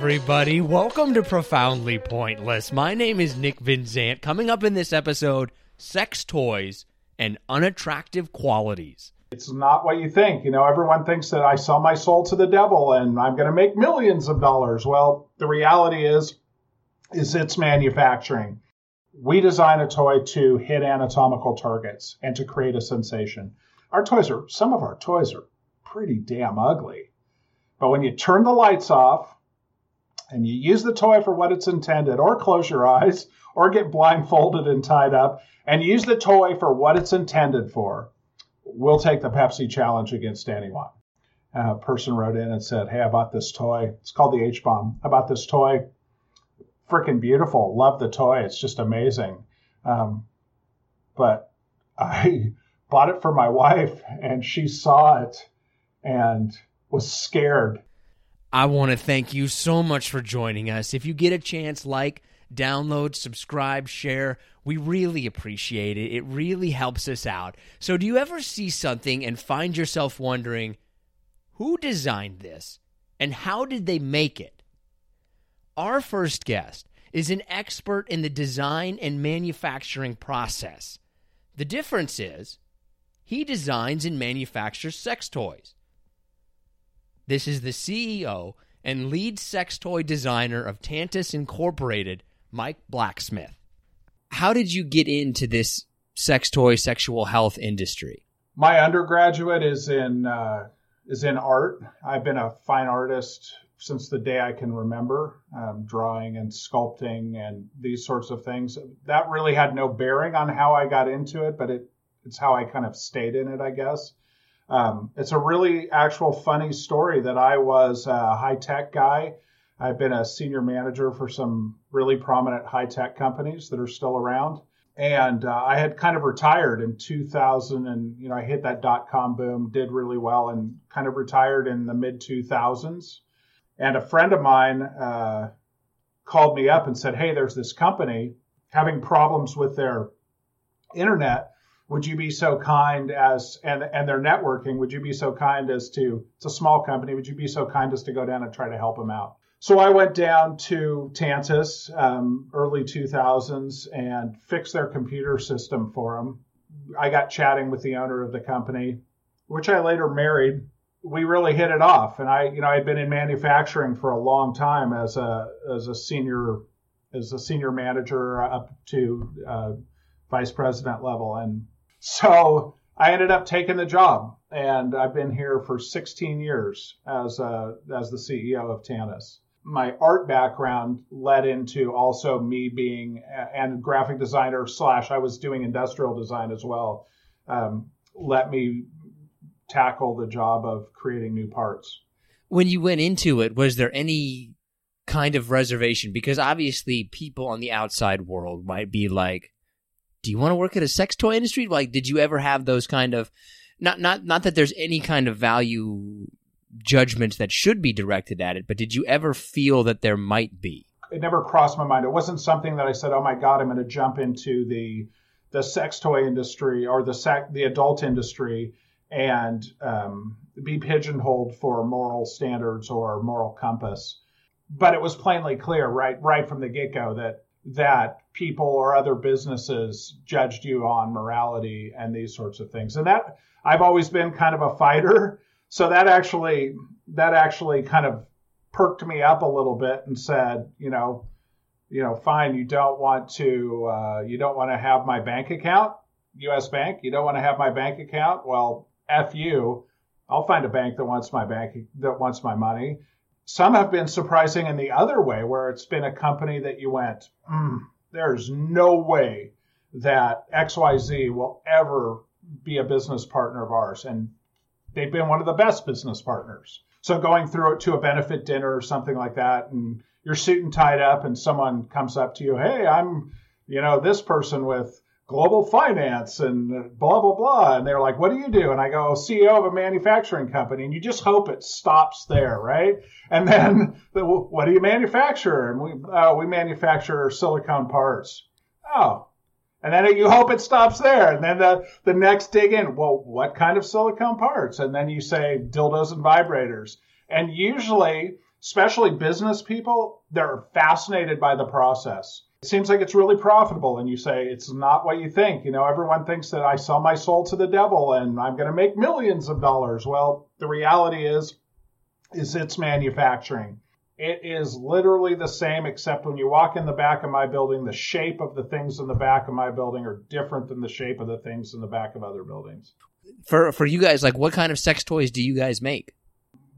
everybody. Welcome to Profoundly Pointless. My name is Nick Vinzant. Coming up in this episode, sex toys and unattractive qualities. It's not what you think. You know, everyone thinks that I sell my soul to the devil and I'm going to make millions of dollars. Well, the reality is is it's manufacturing. We design a toy to hit anatomical targets and to create a sensation. Our toys are some of our toys are pretty damn ugly. But when you turn the lights off and you use the toy for what it's intended, or close your eyes, or get blindfolded and tied up, and use the toy for what it's intended for, we'll take the Pepsi challenge against anyone. A person wrote in and said, Hey, I bought this toy. It's called the H bomb. I bought this toy. Freaking beautiful. Love the toy. It's just amazing. Um, but I bought it for my wife, and she saw it and was scared I want to thank you so much for joining us. If you get a chance, like, download, subscribe, share. We really appreciate it. It really helps us out. So, do you ever see something and find yourself wondering, who designed this and how did they make it? Our first guest is an expert in the design and manufacturing process. The difference is, he designs and manufactures sex toys. This is the CEO and lead sex toy designer of Tantus Incorporated, Mike Blacksmith. How did you get into this sex toy sexual health industry? My undergraduate is in uh, is in art. I've been a fine artist since the day I can remember, um, drawing and sculpting and these sorts of things. That really had no bearing on how I got into it, but it it's how I kind of stayed in it, I guess. Um, it's a really actual funny story that I was a high tech guy. I've been a senior manager for some really prominent high tech companies that are still around. And uh, I had kind of retired in 2000, and you know I hit that dot com boom, did really well, and kind of retired in the mid 2000s. And a friend of mine uh, called me up and said, "Hey, there's this company having problems with their internet would you be so kind as and and their networking would you be so kind as to it's a small company would you be so kind as to go down and try to help them out? So i went down to tantus um, early 2000s and fixed their computer system for them i got chatting with the owner of the company which i later married. We really hit it off. And i you know i'd been in manufacturing for a long time as a as a senior as a senior manager up to uh, vice president level. And so I ended up taking the job, and I've been here for 16 years as a, as the CEO of Tantus. My art background led into also me being and graphic designer slash I was doing industrial design as well. Um, let me tackle the job of creating new parts. When you went into it, was there any kind of reservation? Because obviously, people on the outside world might be like, do you want to work at a sex toy industry? Like, did you ever have those kind of not not not that there's any kind of value judgment that should be directed at it, but did you ever feel that there might be? It never crossed my mind. It wasn't something that I said, "Oh my God, I'm going to jump into the the sex toy industry or the sec- the adult industry and um, be pigeonholed for moral standards or moral compass." But it was plainly clear, right, right from the get go, that that people or other businesses judged you on morality and these sorts of things. And that I've always been kind of a fighter, so that actually that actually kind of perked me up a little bit and said, you know, you know, fine, you don't want to uh, you don't want to have my bank account, U.S. Bank, you don't want to have my bank account. Well, f you. I'll find a bank that wants my bank that wants my money. Some have been surprising in the other way, where it's been a company that you went, mm, there's no way that XYZ will ever be a business partner of ours. And they've been one of the best business partners. So going through it to a benefit dinner or something like that, and you're suit and tied up, and someone comes up to you, hey, I'm, you know, this person with global finance and blah blah blah. And they're like what do you do? And i go ceo of a manufacturing company. And you just hope it stops there right? And then what do you manufacture? And we oh, we manufacture silicone parts. Oh. And then you hope it stops there. And then the, the next dig in well what kind of silicone parts? And then you say dildos and vibrators. And usually especially business people, they're fascinated by the process. It seems like it's really profitable, and you say it's not what you think. You know, everyone thinks that I sell my soul to the devil and I'm going to make millions of dollars. Well, the reality is, is it's manufacturing. It is literally the same, except when you walk in the back of my building, the shape of the things in the back of my building are different than the shape of the things in the back of other buildings. For for you guys, like what kind of sex toys do you guys make?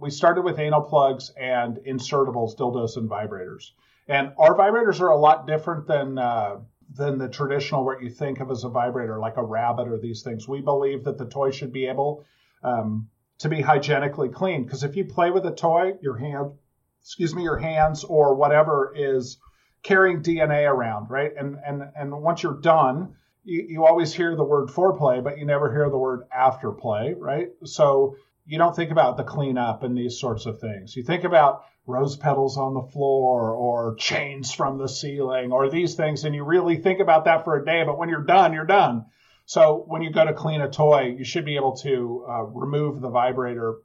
we started with anal plugs and insertables, dildos, and vibrators. And our vibrators are a lot different than uh, than the traditional what you think of as a vibrator, like a rabbit or these things. We believe that the toy should be able um, to be hygienically clean because if you play with a toy, your hand, excuse me, your hands or whatever is carrying DNA around, right? And and and once you're done, you, you always hear the word foreplay, but you never hear the word afterplay, right? So you don't think about the cleanup and these sorts of things. You think about rose petals on the floor or chains from the ceiling or these things, and you really think about that for a day. But when you're done, you're done. So when you go to clean a toy, you should be able to uh, remove the vibrator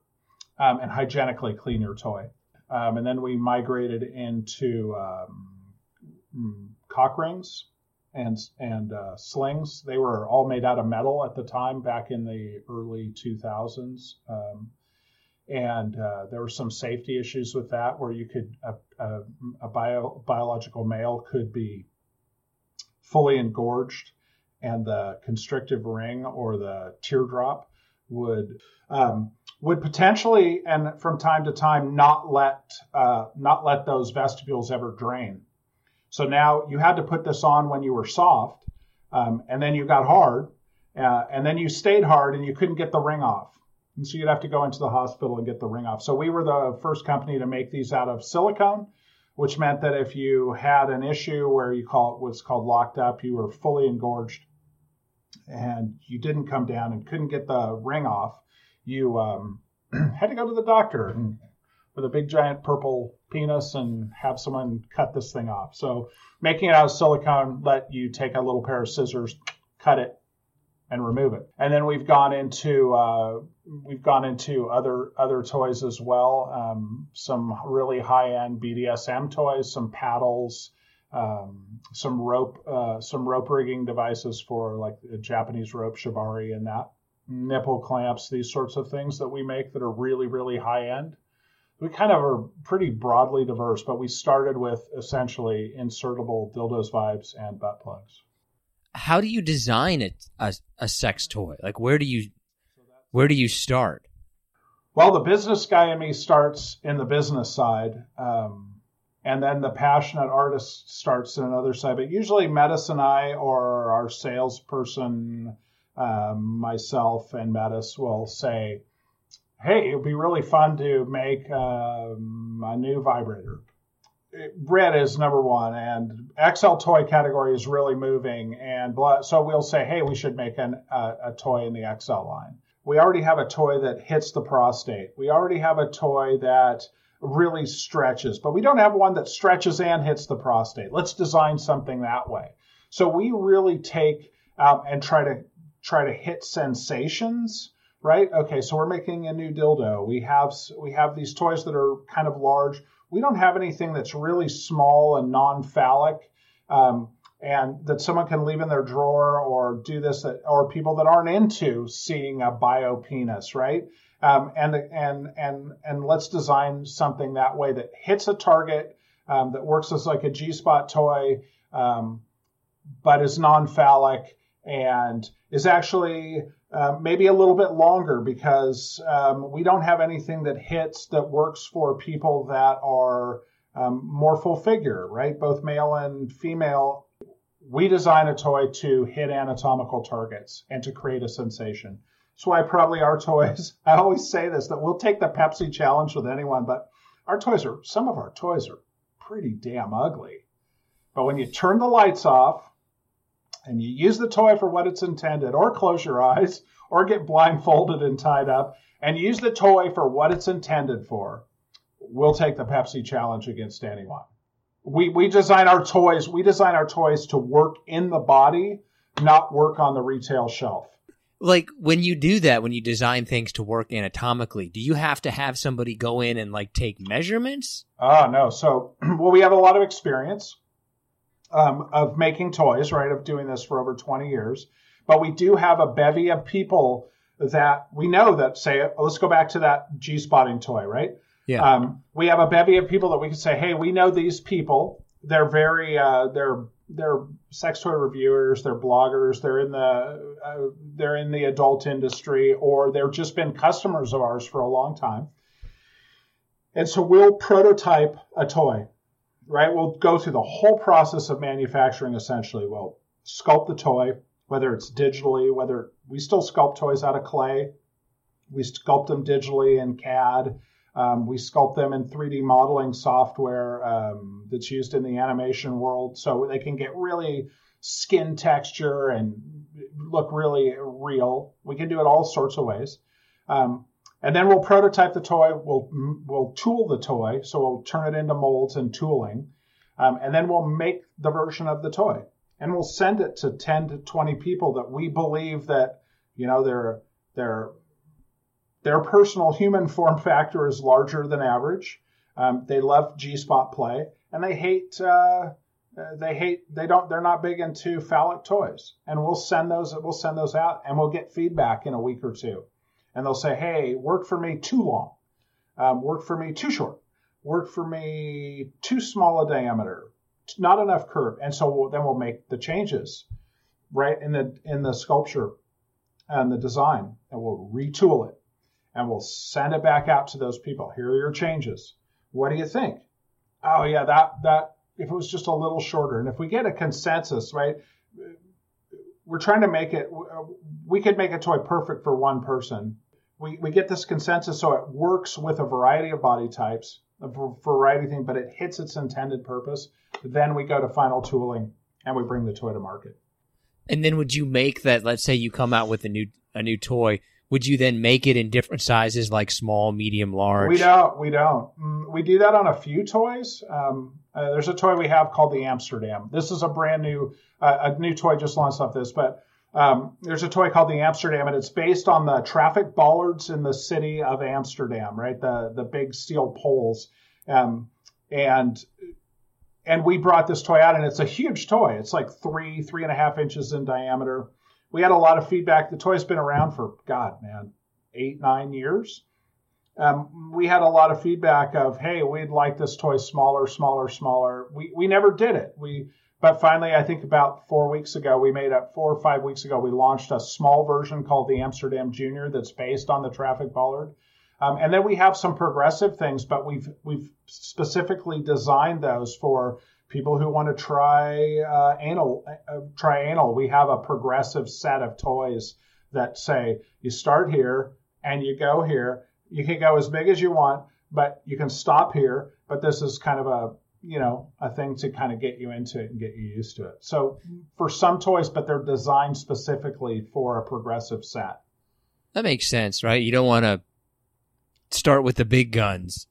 um, and hygienically clean your toy. Um, and then we migrated into um, mm, cock rings and and uh, slings. They were all made out of metal at the time, back in the early 2000s. Um, and uh, there were some safety issues with that, where you could a, a, bio, biological male could be fully engorged, and the constrictive ring or the teardrop would um, would potentially and from time to time not let uh, not let those vestibules ever drain. So now you had to put this on when you were soft, um, and then you got hard, uh, and then you stayed hard and you couldn't get the ring off. And so you'd have to go into the hospital and get the ring off. So we were the first company to make these out of silicone, which meant that if you had an issue where you call it what's called locked up, you were fully engorged, and you didn't come down and couldn't get the ring off, you um, had to go to the doctor and with a big giant purple penis and have someone cut this thing off. So making it out of silicone let you take a little pair of scissors, cut it, and remove it. And then we've gone into uh, we've gone into other other toys as well. Um, some really high end BDSM toys, some paddles, um, some rope uh, some rope rigging devices for like Japanese rope shibari and that nipple clamps, these sorts of things that we make that are really really high end we kind of are pretty broadly diverse, but we started with essentially insertable dildos, vibes, and butt plugs. How do you design a, a, a sex toy? Like where do you where do you start? Well, the business guy in me starts in the business side, um, and then the passionate artist starts in another side. But usually, Metis and I, or our salesperson, um, myself, and Metis will say, hey, it would be really fun to make um, a new vibrator. Red is number one, and XL toy category is really moving, and so we'll say, hey, we should make an, uh, a toy in the XL line. We already have a toy that hits the prostate. We already have a toy that really stretches, but we don't have one that stretches and hits the prostate. Let's design something that way. So we really take um, and try to try to hit sensations right? Okay, so we're making a new dildo. We have we have these toys that are kind of large. We don't have anything that's really small and non-phallic, um, and that someone can leave in their drawer or do this, that, or people that aren't into seeing a bio penis, right? Um, and and and and let's design something that way that hits a target, um, that works as like a G spot toy, um, but is non-phallic and is actually uh, maybe a little bit longer because um, we don't have anything that hits that works for people that are um, more full figure, right? Both male and female. We design a toy to hit anatomical targets and to create a sensation. That's why probably our toys, I always say this, that we'll take the Pepsi challenge with anyone, but our toys are, some of our toys are pretty damn ugly. But when you turn the lights off, and you use the toy for what it's intended, or close your eyes, or get blindfolded and tied up, and use the toy for what it's intended for, we'll take the Pepsi challenge against anyone. We, we design our toys, we design our toys to work in the body, not work on the retail shelf. like when you do that, when you design things to work anatomically, do you have to have somebody go in and like take measurements? Oh no. So well, we have a lot of experience um, of making toys, right? Of doing this for over 20 years, but we do have a bevy of people that we know that say, let's go back to that G spotting toy, right? Yeah. Um, we have a bevy of people that we can say, hey, we know these people. They're very, uh, they're they're sex toy reviewers, they're bloggers, they're in the uh, they're in the adult industry, or they've just been customers of ours for a long time. And so we'll prototype a toy, right? We'll go through the whole process of manufacturing. Essentially, we'll sculpt the toy, whether it's digitally, whether we still sculpt toys out of clay, we sculpt them digitally in CAD. Um, we sculpt them in 3D modeling software um, that's used in the animation world, so they can get really skin texture and look really real. We can do it all sorts of ways. Um, and then we'll prototype the toy. We'll we'll tool the toy, so we'll turn it into molds and tooling, um, and then we'll make the version of the toy, and we'll send it to 10 to 20 people that we believe that you know they're they're their personal human form factor is larger than average. Um, they love G spot play, and they hate uh, they hate they don't they're not big into phallic toys. And we'll send those we'll send those out, and we'll get feedback in a week or two, and they'll say, hey, work for me too long, um, work for me too short, work for me too small a diameter, not enough curve, and so we'll, then we'll make the changes right in the in the sculpture and the design, and we'll retool it and we'll send it back out to those people. Here are your changes. What do you think? Oh yeah, that that if it was just a little shorter, and if we get a consensus, right? We're trying to make it. We could make a toy perfect for one person. We we get this consensus so it works with a variety of body types, a variety of things, but it hits its intended purpose. Then we go to final tooling and we bring the toy to market. And then would you make that? Let's say you come out with a new a new toy would you then make it in different sizes like small medium large we don't we don't mm, we do that on a few toys um, uh, there's a toy we have called the amsterdam this is a brand new uh, a new toy just launched off this but um, there's a toy called the amsterdam and it's based on the traffic bollards in the city of amsterdam right the the big steel poles um, and and we brought this toy out and it's a huge toy it's like three three and a half inches in diameter we had a lot of feedback. The toy's been around for God, man, eight nine years. Um, we had a lot of feedback of, hey, we'd like this toy smaller, smaller, smaller. We we never did it. We but finally, I think about four weeks ago, we made up four or five weeks ago, we launched a small version called the Amsterdam Junior that's based on the traffic bollard. Um, and then we have some progressive things, but we've we've specifically designed those for people who want to try uh, anal, uh, try anal. We have a progressive set of toys that say you start here and you go here. You can go as big as you want, but you can stop here. But this is kind of a you know a thing to kind of get you into it and get you used to it. So for some toys, but they're designed specifically for a progressive set. That makes sense, right? You don't want to start with the big guns.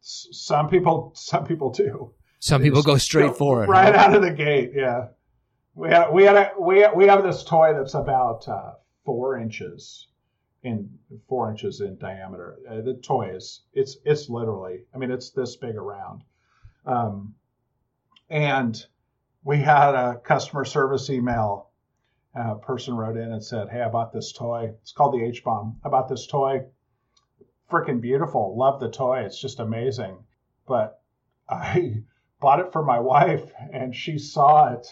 Some people, some people do. Some people go straight for it. Right huh? out of the gate, yeah. We had we had a, we we have this toy that's about uh, four inches in four inches in diameter. Uh, the toy is it's it's literally I mean it's this big around, um, and we had a customer service email. A person wrote in and said, "Hey, I bought this toy. It's called the H bomb. I bought this toy. Freaking beautiful. Love the toy. It's just amazing. But I bought it for my wife and she saw it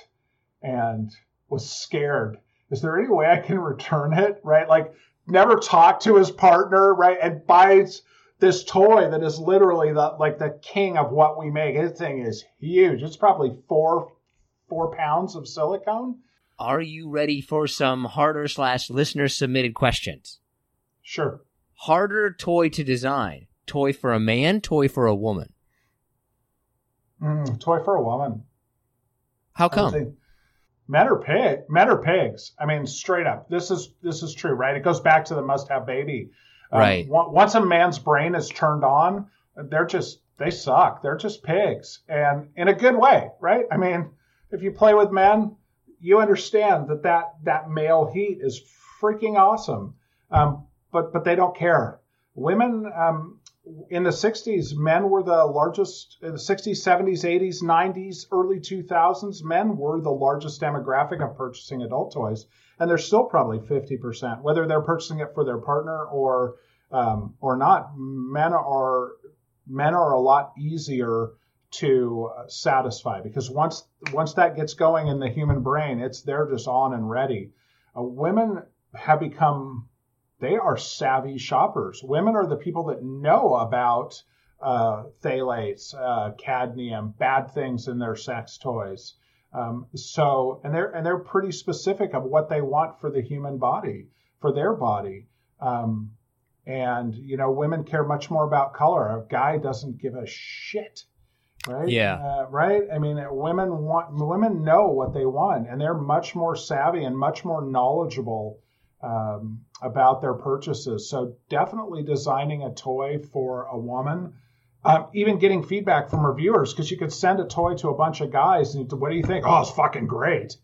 and was scared. Is there any way I can return it? Right? Like never talk to his partner, right? And buys this toy that is literally the like the king of what we make. This thing is huge. It's probably four four pounds of silicone. Are you ready for some harder slash listener submitted questions? Sure. Harder toy to design. Toy for a man, toy for a woman. Mm, toy for a woman. How come? Men are pig. Men are pigs. I mean, straight up. This is this is true, right? It goes back to the must-have baby. Um, right. Once a man's brain is turned on, they're just they suck. They're just pigs, and in a good way, right? I mean, if you play with men, you understand that that, that male heat is freaking awesome. Um, but, but they don't care. Women, um, in the 60s, men were the largest, in the 60s, 70s, 80s, 90s, early 2000s, men were the largest demographic of purchasing adult toys. And they're still probably 50%, whether they're purchasing it for their partner or, um, or not. Men are, men are a lot easier to satisfy because once, once that gets going in the human brain, it's, they're just on and ready. Uh, women have become they are savvy shoppers. Women are the people that know about uh, phthalates, uh, cadmium, bad things in their sex toys. Um, so, and they're and they're pretty specific of what they want for the human body, for their body. Um, and you know, women care much more about color. A guy doesn't give a shit, right? Yeah. Uh, right. I mean, women want women know what they want, and they're much more savvy and much more knowledgeable um, about their purchases. So definitely designing a toy for a woman. Um, even getting feedback from reviewers because you could send a toy to a bunch of guys and what do you think? Oh, it's fucking great,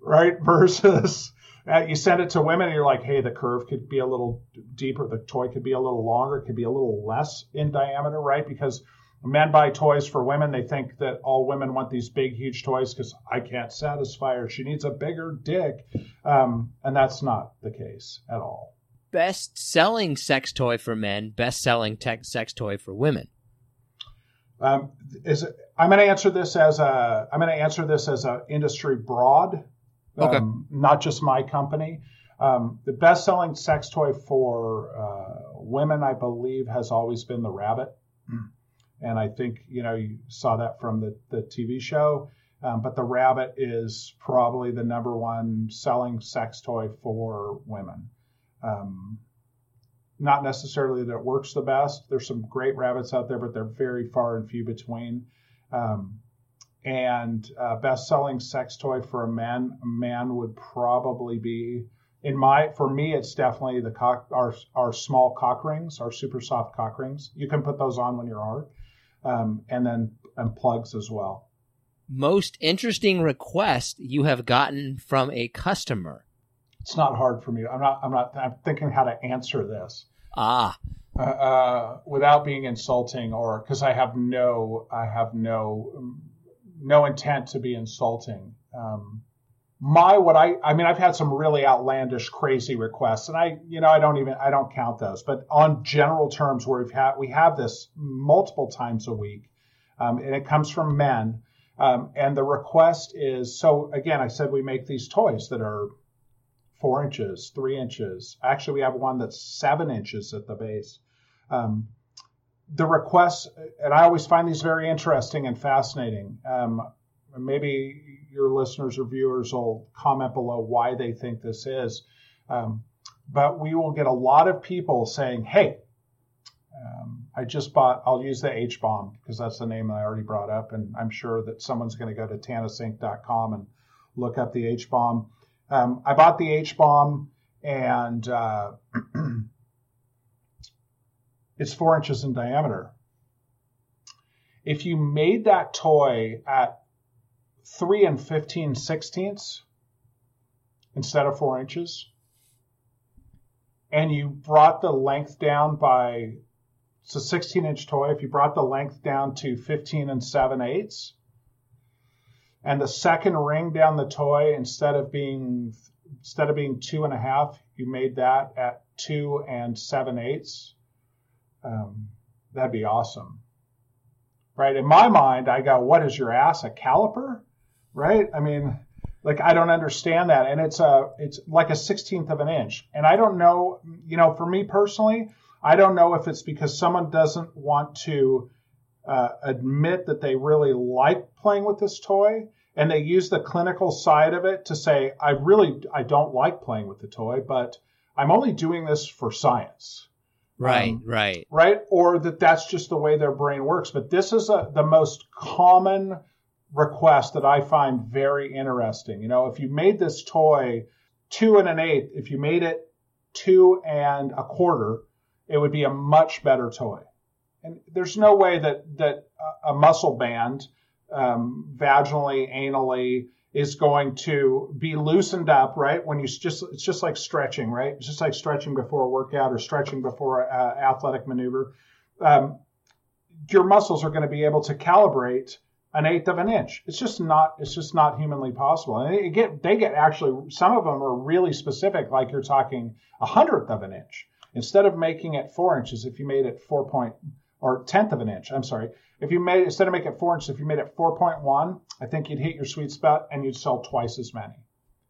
right? Versus uh, you send it to women and you're like, hey, the curve could be a little deeper, the toy could be a little longer, it could be a little less in diameter, right? Because men buy toys for women. They think that all women want these big, huge toys because I can't satisfy her. She needs a bigger dick. Um, and that's not the case at all. Best selling sex toy for men, best selling sex toy for women. Um, is it, I'm going to answer this as a I'm going to answer this as an industry broad, okay. um, not just my company. Um, the best selling sex toy for uh, women, I believe, has always been the rabbit. Mm. And I think, you know, you saw that from the, the TV show. Um, but the rabbit is probably the number one selling sex toy for women. Um, not necessarily that it works the best. There's some great rabbits out there, but they're very far and few between. Um, and uh, best selling sex toy for a man, a man would probably be in my for me it's definitely the cock our our small cock rings our super soft cock rings you can put those on when you're hard um, and then and plugs as well. Most interesting request you have gotten from a customer. It's not hard for me. I'm not. I'm not. I'm thinking how to answer this. Ah. Uh, uh, without being insulting, or because I have no, I have no, no intent to be insulting. Um, my what I I mean I've had some really outlandish crazy requests and I you know I don't even I don't count those. But on general terms where we've had we have this multiple times a week um, and it comes from men um, and the request is so again I said we make these toys that are four inches three inches. Actually we have one that's seven inches at the base. Um, the requests and I always find these very interesting and fascinating. Um, maybe your listeners or viewers will comment below why they think this is. Um, but we will get a lot of people saying, hey, um, I just bought, I'll use the H bomb because that's the name I already brought up. And I'm sure that someone's going to go to tantusinc.com and look up the H bomb. Um, I bought the H bomb and uh, it's four inches in diameter. If you made that toy at 3 and 15 sixteenths instead of 4 inches, and you brought the length down by, it's a 16 inch toy, if you brought the length down to 15 and 7 eighths, and the second ring down the toy, instead of being instead of being two and a half, you made that at two and seven eighths. Um, that'd be awesome, right? In my mind, I go, "What is your ass? A caliper?" Right? I mean, like I don't understand that, and it's a it's like a sixteenth of an inch, and I don't know, you know, for me personally, I don't know if it's because someone doesn't want to uh, admit that they really like playing with this toy, and they use the clinical side of it to say, I really I don't like playing with the toy, but I'm only doing this for science. Right, um, right, right, or that that's just the way their brain works. But this is a, the most common request that I find very interesting. You know, if you made this toy two and an eighth, if you made it two and a quarter, it would be a much better toy. And there's no way that that a muscle band, um, vaginally, anally, is going to be loosened up, right? When you just, it's just like stretching, right? It's just like stretching before a workout or stretching before an athletic maneuver. Um, your muscles are going to be able to calibrate an eighth of an inch. It's just not, it's just not humanly possible. And they get, they get actually, some of them are really specific, like you're talking a hundredth of an inch. Instead of making it four inches, if you made it four point, or tenth of an inch, I'm sorry, if you made instead of making it four inches, if you made it 4.1, I think you'd hit your sweet spot and you'd sell twice as many.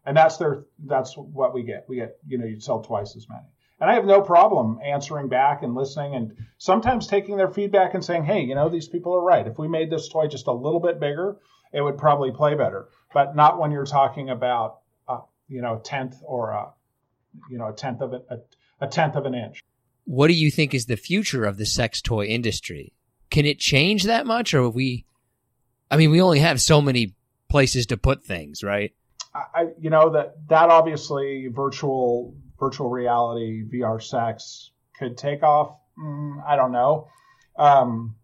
And that's their that's what we get. We get you know you'd sell twice as many. And I have no problem answering back and listening and sometimes taking their feedback and saying, hey, you know, these people are right. If we made this toy just a little bit bigger, it would probably play better. But not when you're talking about, uh, you know, a tenth or a, you know, a tenth of a, a, a tenth of an inch. What do you think is the future of the sex toy industry? can it change that much or we I mean we only have so many places to put things, right? I, you know that that obviously virtual virtual reality VR sex could take off. Mm, I don't know. Um,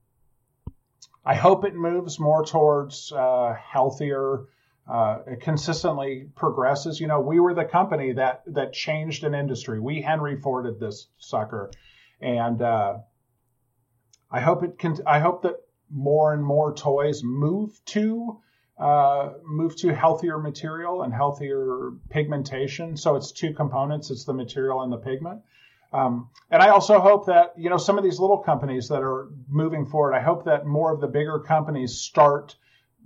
I hope it moves more towards uh, healthier. Uh, it consistently progresses. You know, we were the company that that changed an industry. We Henry Forded this sucker, and uh, I hope it can. I hope that more and more toys move to uh, move to healthier material and healthier pigmentation. So it's two components: it's the material and the pigment. Um, and I also hope that you know some of these little companies that are moving forward. I hope that more of the bigger companies start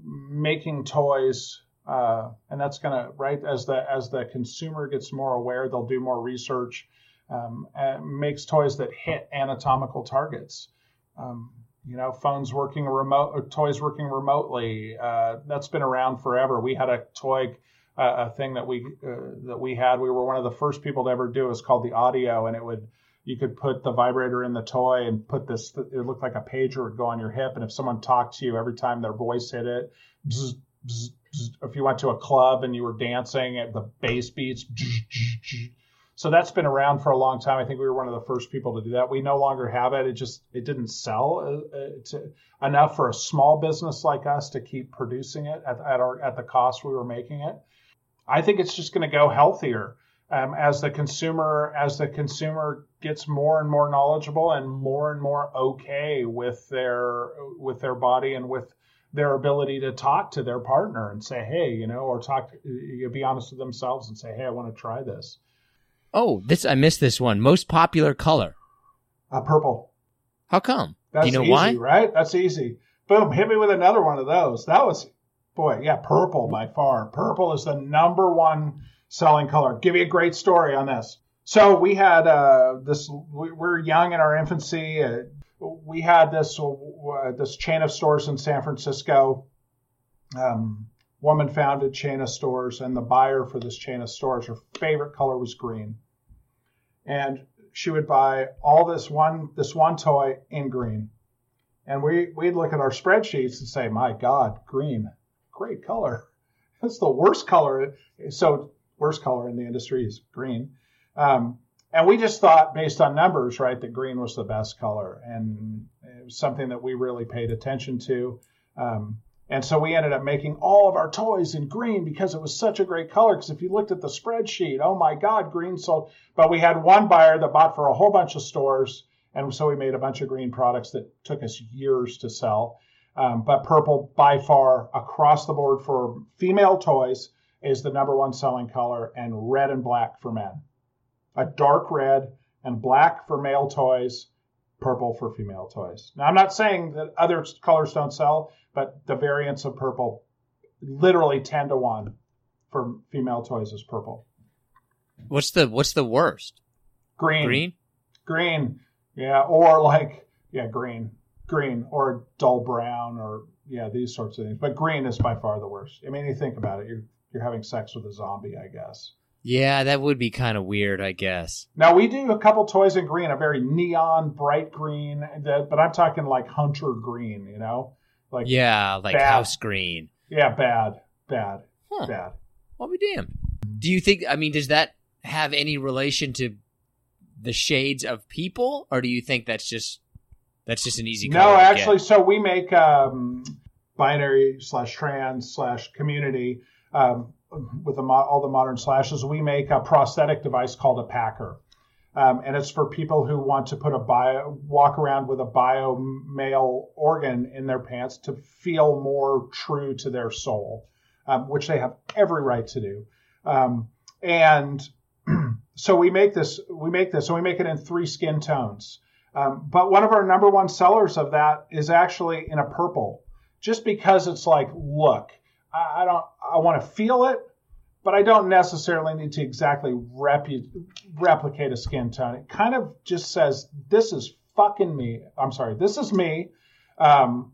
making toys, uh, and that's going to right as the as the consumer gets more aware, they'll do more research, um, makes toys that hit anatomical targets. Um, you know, phones working remote, toys working remotely. Uh, that's been around forever. We had a toy, uh, a thing that we uh, that we had. We were one of the first people to ever do. It was called the audio, and it would you could put the vibrator in the toy and put this. It looked like a pager would go on your hip, and if someone talked to you every time their voice hit it, bzz, bzz, bzz, if you went to a club and you were dancing, at the bass beats. So that's been around for a long time. I think we were one of the first people to do that. We no longer have it. It just it didn't sell uh, uh, to, enough for a small business like us to keep producing it at, at our at the cost we were making it. I think it's just going to go healthier um, as the consumer as the consumer gets more and more knowledgeable and more and more okay with their with their body and with their ability to talk to their partner and say, hey, you know, or talk, you be honest with themselves and say, hey, I want to try this. Oh, this I missed this one. Most popular color. Uh, purple. How come? That's you know easy, why? right? That's easy. Boom, hit me with another one of those. That was boy, yeah, purple by far. Purple is the number one selling color. Give you a great story on this. So we had uh, this. We, we're young in our infancy. Uh, we had this uh, this chain of stores in San Francisco. Um, woman founded chain of stores, and the buyer for this chain of stores, her favorite color was green. And she would buy all this one this one toy in green. And we, we'd look at our spreadsheets and say, my God, green, great color. That's the worst color. So worst color in the industry is green. Um, and we just thought based on numbers, right, that green was the best color. And it was something that we really paid attention to. Um, and so we ended up making all of our toys in green because it was such a great color. Because if you looked at the spreadsheet, oh my God, green sold. But we had one buyer that bought for a whole bunch of stores. And so we made a bunch of green products that took us years to sell. Um, but purple, by far, across the board for female toys, is the number one selling color, and red and black for men. A dark red and black for male toys, purple for female toys. Now, I'm not saying that other colors don't sell, but the variants of purple, literally 10 to 1 for female toys is purple. What's the what's the worst? Green. Green? Green. Yeah, or like yeah, green. Green or dull brown or yeah, these sorts of things. But green is by far the worst. I mean, you think about it, you're you're having sex with a zombie, I guess. Yeah, that would be kind of weird, I guess. Now we do a couple toys in green, a very neon, bright green, but I'm talking like hunter green, you know, like yeah, like bad. house green. Yeah, bad, bad, Huh. bad. I'll be damned. Do you think? I mean, does that have any relation to the shades of people, or do you think that's just that's just an easy? No, actually, so we make um, binary slash trans slash community um, with the, all the modern slashes, we make a prosthetic device called a packer. Um, and it's for people who want to put a bio, walk around with a bio male organ in their pants to feel more true to their soul, um, which they have every right to do. Um, and so we make this, we make this, so we make it in three skin tones. Um, but one of our number one sellers of that is actually in a purple, just because it's like, look, I, I don't, I want to feel it, but I don't necessarily need to exactly repu- replicate a skin tone. It kind of just says, this is fucking me. I'm sorry, this is me. Um,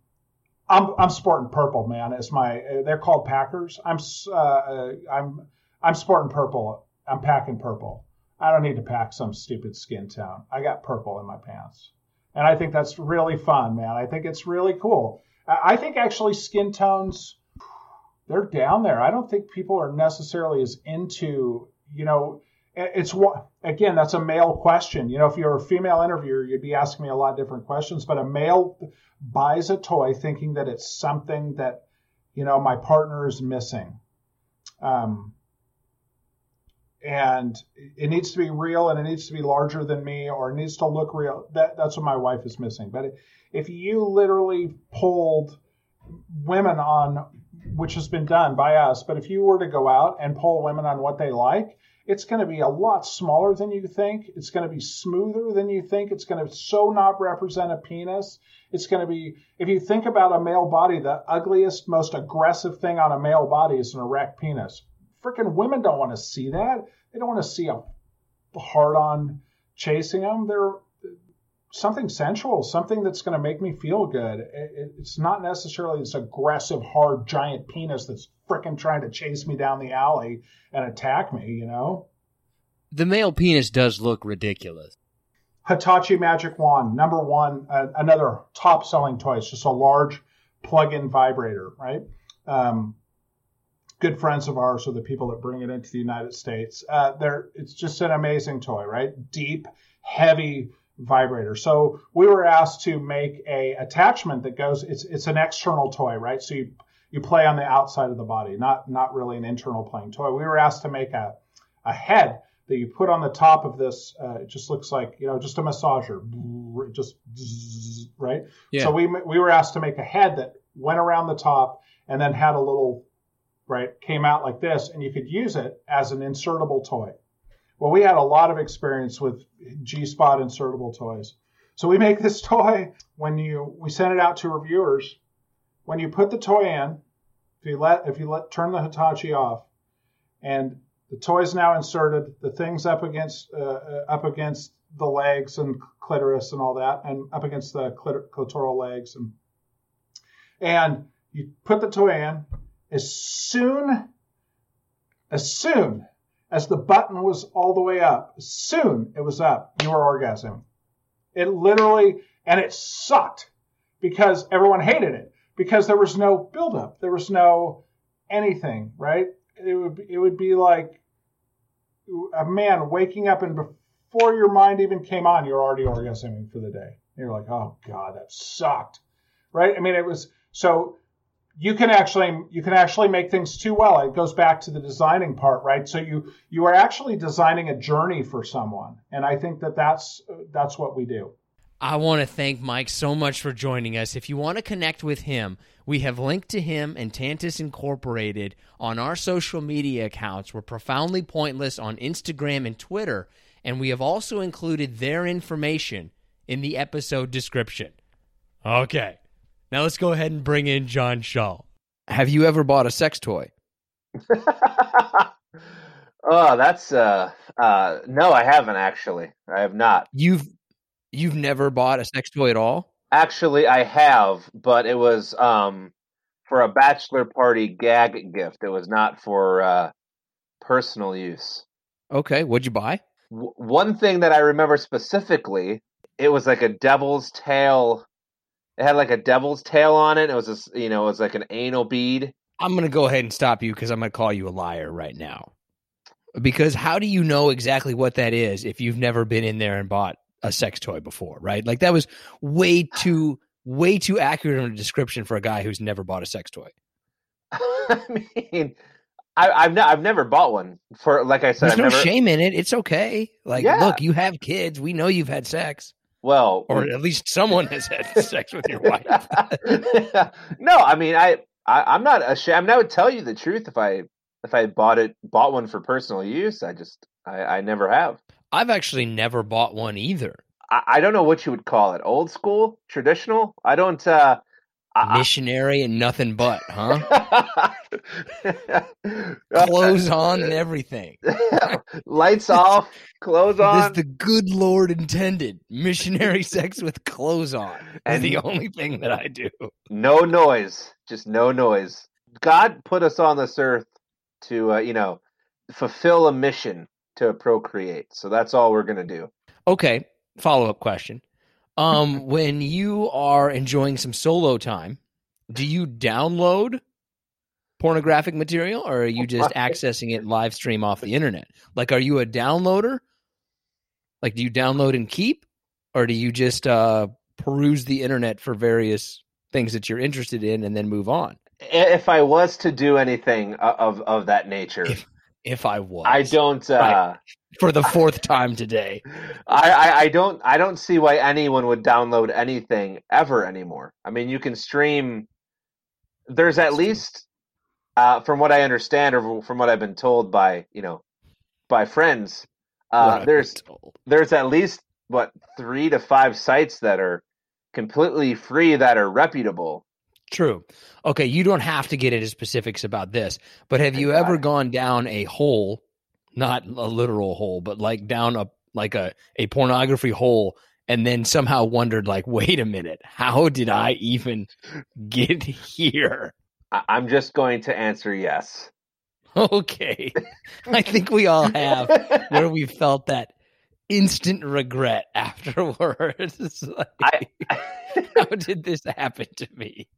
I'm, I'm sporting purple, man. It's my, they're called Packers. I'm, uh, I'm, I'm sporting purple. I'm packing purple. I don't need to pack some stupid skin tone. I got purple in my pants. And I think that's really fun, man. I think it's really cool. I think actually skin tones, they're down there. I don't think people are necessarily as into, you know, it's what again that's a male question. You know if you're a female interviewer you'd be asking me a lot of different questions but a male buys a toy thinking that it's something that you know my partner is missing. Um, and it needs to be real and it needs to be larger than me or it needs to look real. That, that's what my wife is missing. But if you literally pulled women on which has been done by us. But if you were to go out and poll women on what they like, it's going to be a lot smaller than you think. It's going to be smoother than you think. It's going to so not represent a penis. It's going to be, if you think about a male body, the ugliest, most aggressive thing on a male body is an erect penis. Freaking women don't want to see that. They don't want to see a hard on chasing them. They're something sensual, something that's going to make me feel good. it's not necessarily this aggressive, hard, giant penis that's freaking trying to chase me down the alley and attack me, you know? The male penis does look ridiculous. Hitachi Magic Wand, number one, uh, another top selling toy. It's just a large plug in vibrator, right? Um, good friends of ours are the people that bring it into the United States. Uh, they're, it's just an amazing toy, right? Deep, heavy, vibrator. So we were asked to make a attachment that goes. It's it's an external toy, right? So you you play on the outside of the body, not not really an internal playing toy. We were asked to make a a head that you put on the top of this. Uh, it just looks like you know just a massager, just right. Yeah. So we we were asked to make a head that went around the top and then had a little right came out like this, and you could use it as an insertable toy. Well, we had a lot of experience with G Spot insertable toys. So we make this toy when you we send it out to reviewers. When you put the toy in, if you let if you let turn the Hitachi off, and the toy is now inserted, the thing's up against uh, uh up against the legs and clitoris and all that, and up against the clit- clitoral legs, and and you put the toy in. As soon as soon as the button was all the way up. Soon it was up. You were orgasming. It literally, and it sucked because everyone hated it because there was no buildup. There was no anything, right? It would, it would be like a man waking up and before your mind even came on, you're already orgasming for the day. And you're like, oh God, that sucked. Right? I mean, it was so you can actually you can actually make things too well. It goes back to the designing part, right? So you you are actually designing a journey for someone, and I think that that's that's what we do. I want to thank Mike so much for joining us. If you want to connect with him, we have linked to him and Tantus Incorporated on our social media accounts. We're profoundly pointless on Instagram and Twitter, and we have also included their information in the episode description. Okay. Now let's go ahead and bring in John Shaw. Have you ever bought a sex toy? oh, that's uh uh no, I haven't actually. I have not. You've you've never bought a sex toy at all? Actually, I have, but it was um for a bachelor party gag gift. It was not for uh personal use. Okay, what'd you buy? W- one thing that I remember specifically, it was like a devil's tail it had like a devil's tail on it. It was a, you know, it was like an anal bead. I'm going to go ahead and stop you because I'm going to call you a liar right now. Because how do you know exactly what that is if you've never been in there and bought a sex toy before, right? Like that was way too way too accurate of a description for a guy who's never bought a sex toy. I mean, I, I've ne- I've never bought one for like I said. There's I've no never, shame in it. It's okay. Like, Yeah. look, you have kids. We know you've had sex, Well, or at least someone has had sex with your wife. no, I mean I, I I'm not ashamed. I, mean, I would tell you the truth if I if I bought it bought one for personal use. I just I, I never have. I've actually never bought one either. I, I don't know what you would call it. Old school, traditional. I don't. uh Missionary and nothing but, huh? Clothes on and everything. lights off, clothes This on. the good Lord intended. Missionary sex with clothes on. And the only thing that I do. no noise, just no noise. God put us on this earth to, uh, you know, fulfill a mission to procreate. So that's all we're gonna do. Okay, follow up question. Um, when you are enjoying some solo time, do you download pornographic material or are you just accessing it live stream off the internet? Like, are you a downloader? Like, do you download and keep, or do you just uh, peruse the internet for various things that you're interested in and then move on? If I was to do anything of of that nature, If- If I was, I don't. Uh, Right. For the fourth time today. I, I, I don't I don't see why anyone would download anything ever anymore. I mean, you can stream. There's at least, uh, from what I understand, or from what I've been told by you know, by friends, uh, there's there's at least what three to five sites that are completely free that are reputable. True. Okay, you don't have to get into specifics about this, but have you ever gone down a hole, not a literal hole, but like down a like a a pornography hole and then somehow wondered like, wait a minute, how did I even get here? I'm just going to answer yes. Okay. I think we all have where we felt that instant regret afterwards. Like, I, how did this happen to me?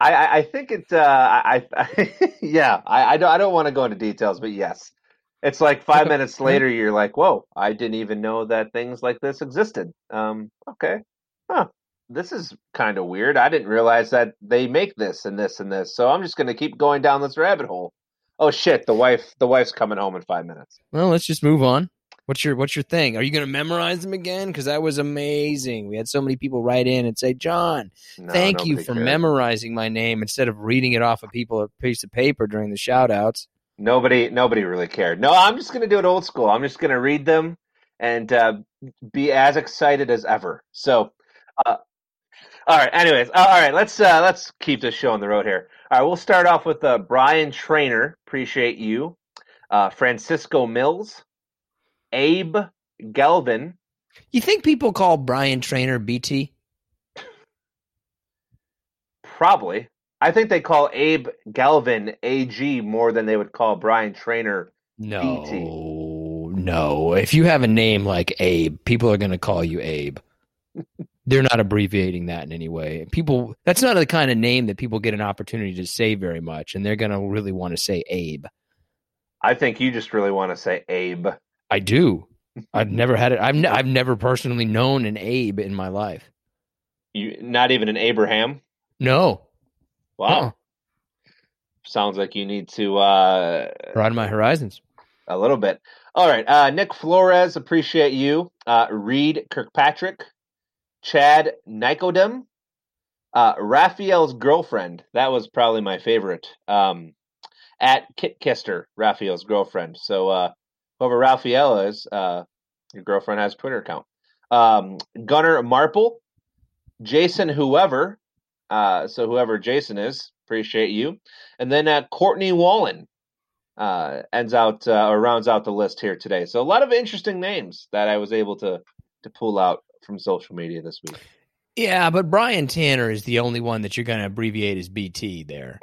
I, I think it. Uh, I, I yeah. I, I don't. I don't want to go into details, but yes, it's like five minutes later. You're like, "Whoa! I didn't even know that things like this existed." Um. Okay. Huh. This is kind of weird. I didn't realize that they make this and this and this. So I'm just going to keep going down this rabbit hole. Oh shit! The wife. The wife's coming home in five minutes. Well, let's just move on. What's your What's your thing? Are you going to memorize them again? Because that was amazing. We had so many people write in and say, "John, No, thank you for cared. memorizing my name instead of reading it off a people a piece of paper during the shout outs." Nobody, nobody really cared. No, I'm just going to do it old school. I'm just going to read them and uh, be as excited as ever. So, uh, all right. Anyways, uh, all right. Let's uh, let's keep this show on the road here. All right, we'll start off with uh, Brian Trainer. Appreciate you, uh, Francisco Mills, Abe Galvin. You think people call Brian Trainer BT? Probably, I think they call Abe Galvin AG more than they would call Brian Trainer. No, BT. no. If you have a name like Abe, people are going to call you Abe. They're not abbreviating that in any way. People, that's not the kind of name that people get an opportunity to say very much, and they're going to really want to say Abe. I think you just really want to say Abe. I do. I've never had it. I've ne- I've never personally known an Abe in my life. You not even an Abraham. No, Wow. Uh-uh. Sounds like you need to uh broaden my horizons. a little bit. All right. Uh Nick Flores, appreciate you. Uh Reed Kirkpatrick, Chad Nicodem, uh Raphael's girlfriend. That was probably my favorite. Um at Kit Kister, Raphael's girlfriend. So uh whoever Raphael is, uh your girlfriend has a Twitter account. Um Gunnar Marple, Jason whoever, uh so whoever Jason is, appreciate you. And then uh, Courtney Wallen uh, ends out uh, or rounds out the list here today. So a lot of interesting names that I was able to to pull out from social media this week. Yeah, but Brian Tanner is the only one that you're going to abbreviate as BT there.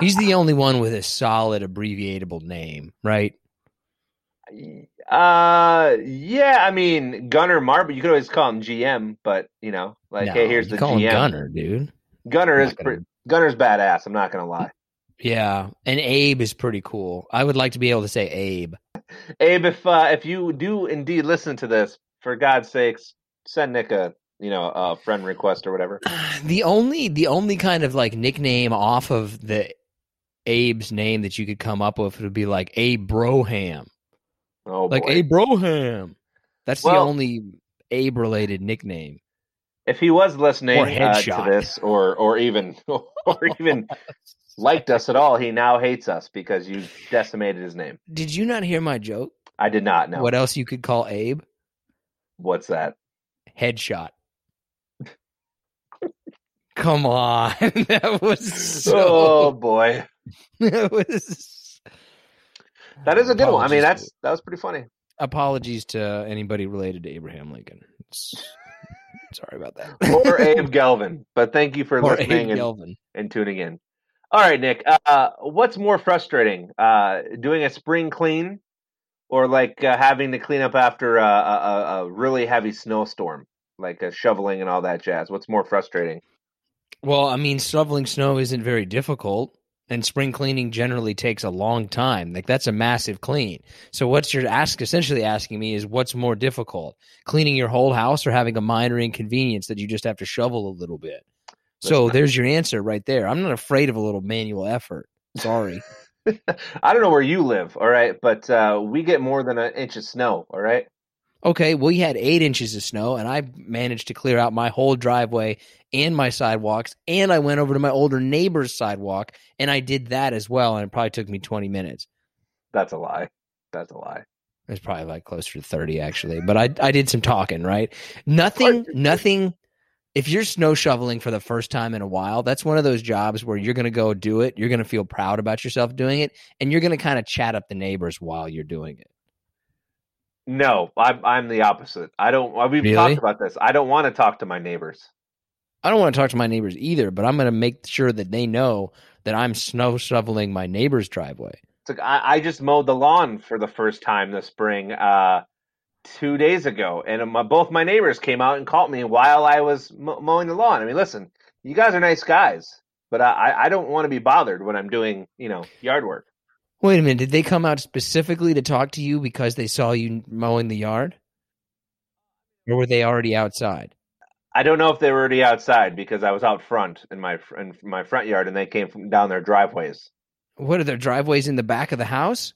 He's the only one with a solid abbreviatable name, right? Uh, yeah, I mean Gunner Marble. You could always call him GM, but you know, like, No, hey, here's the call him GM. Gunner, dude. Gunner is gonna- pre- Gunner's badass. I'm not gonna lie. Yeah, and Abe is pretty cool. I would like to be able to say Abe. Abe, if uh, if you do indeed listen to this, for God's sakes, send Nick a you know a friend request or whatever. The only the only kind of like nickname off of the Abe's name that you could come up with, would be like Abe Broham. Oh, like boy. Abe Broham. That's Well- the only Abe related nickname. if he was listening uh, to this, or or even or even liked us at all, he now hates us because you decimated his name. Did you not hear my joke? I did not know. What else you could call Abe? What's that? Headshot. Come on. that was so oh boy, that was that is a good one. I mean, that's that was pretty funny. apologies to anybody related to Abraham Lincoln. Sorry about that. Or Abe Galvin, but thank you for Or listening and, and tuning in. All right, Nick. Uh, what's more frustrating, uh, doing a spring clean, or like uh, having to clean up after a, a, a- really heavy snowstorm, like shoveling and all that jazz? What's more frustrating? Well, I mean, shoveling snow isn't very difficult, and spring cleaning generally takes a long time. Like that's a massive clean. So what you're ask essentially asking me is what's more difficult, cleaning your whole house or having a minor inconvenience that you just have to shovel a little bit. So there's your answer right there. I'm not afraid of a little manual effort. Sorry. I don't know where you live, all right, but uh, we get more than an inch of snow, all right. Okay, we had eight inches of snow, and I managed to clear out my whole driveway and my sidewalks. And I went over to my older neighbor's sidewalk, and I did that as well. And it probably took me 20 minutes. That's a lie. That's a lie. It was probably like closer to 30 actually, but I I did some talking, right? Nothing nothing if you're snow shoveling for the first time in a while, that's one of those jobs where you're going to go do it, you're going to feel proud about yourself doing it, and you're going to kind of chat up the neighbors while you're doing it. No, I'm I'm the opposite. I don't. We've Really? talked about this. I don't want to talk to my neighbors. I don't want to talk to my neighbors either, but I'm going to make sure that they know that I'm snow shoveling my neighbor's driveway. It's like I, I just mowed the lawn for the first time this spring, uh, two days ago, and my, both my neighbors came out and caught me while I was m- mowing the lawn. I mean, listen, you guys are nice guys, but I, I- I don't want to be bothered when I'm doing, you know, yard work. Wait a minute, did they come out specifically to talk to you because they saw you mowing the yard? Or were they already outside? I don't know if they were already outside because I was out front in my in my front yard, and they came from down their driveways. What are their driveways in the back of the house?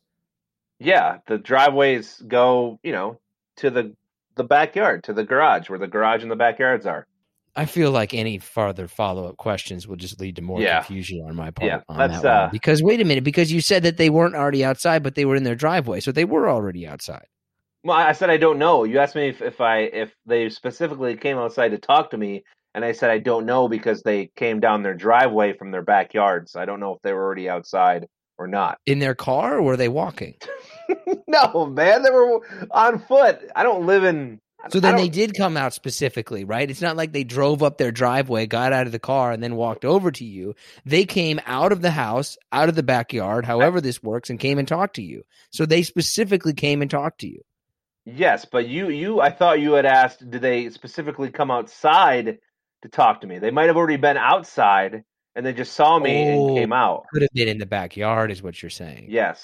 Yeah, the driveways go, you know, to the the backyard, to the garage, where the garage and the backyards are. I feel like any further follow up questions will just lead to more Yeah. confusion on my part. Yeah, on that's, that one. uh, because wait a minute, because you said that they weren't already outside, but they were in their driveway, so they were already outside. Well, I said I don't know. You asked me if, if I if they specifically came outside to talk to me, and I said I don't know because they came down their driveway from their backyard. So I don't know if they were already outside or not. In their car, or were they walking? no, man, they were on foot. I don't live in. So then they did come out specifically, right? It's not like they drove up their driveway, got out of the car, and then walked over to you. They came out of the house, out of the backyard, however this works, and came and talked to you. So they specifically came and talked to you. Yes, but you you I thought you had asked. Did they specifically come outside to talk to me? They might have already been outside and they just saw me Oh. and came out. Could have been in the backyard, is what you're saying. Yes.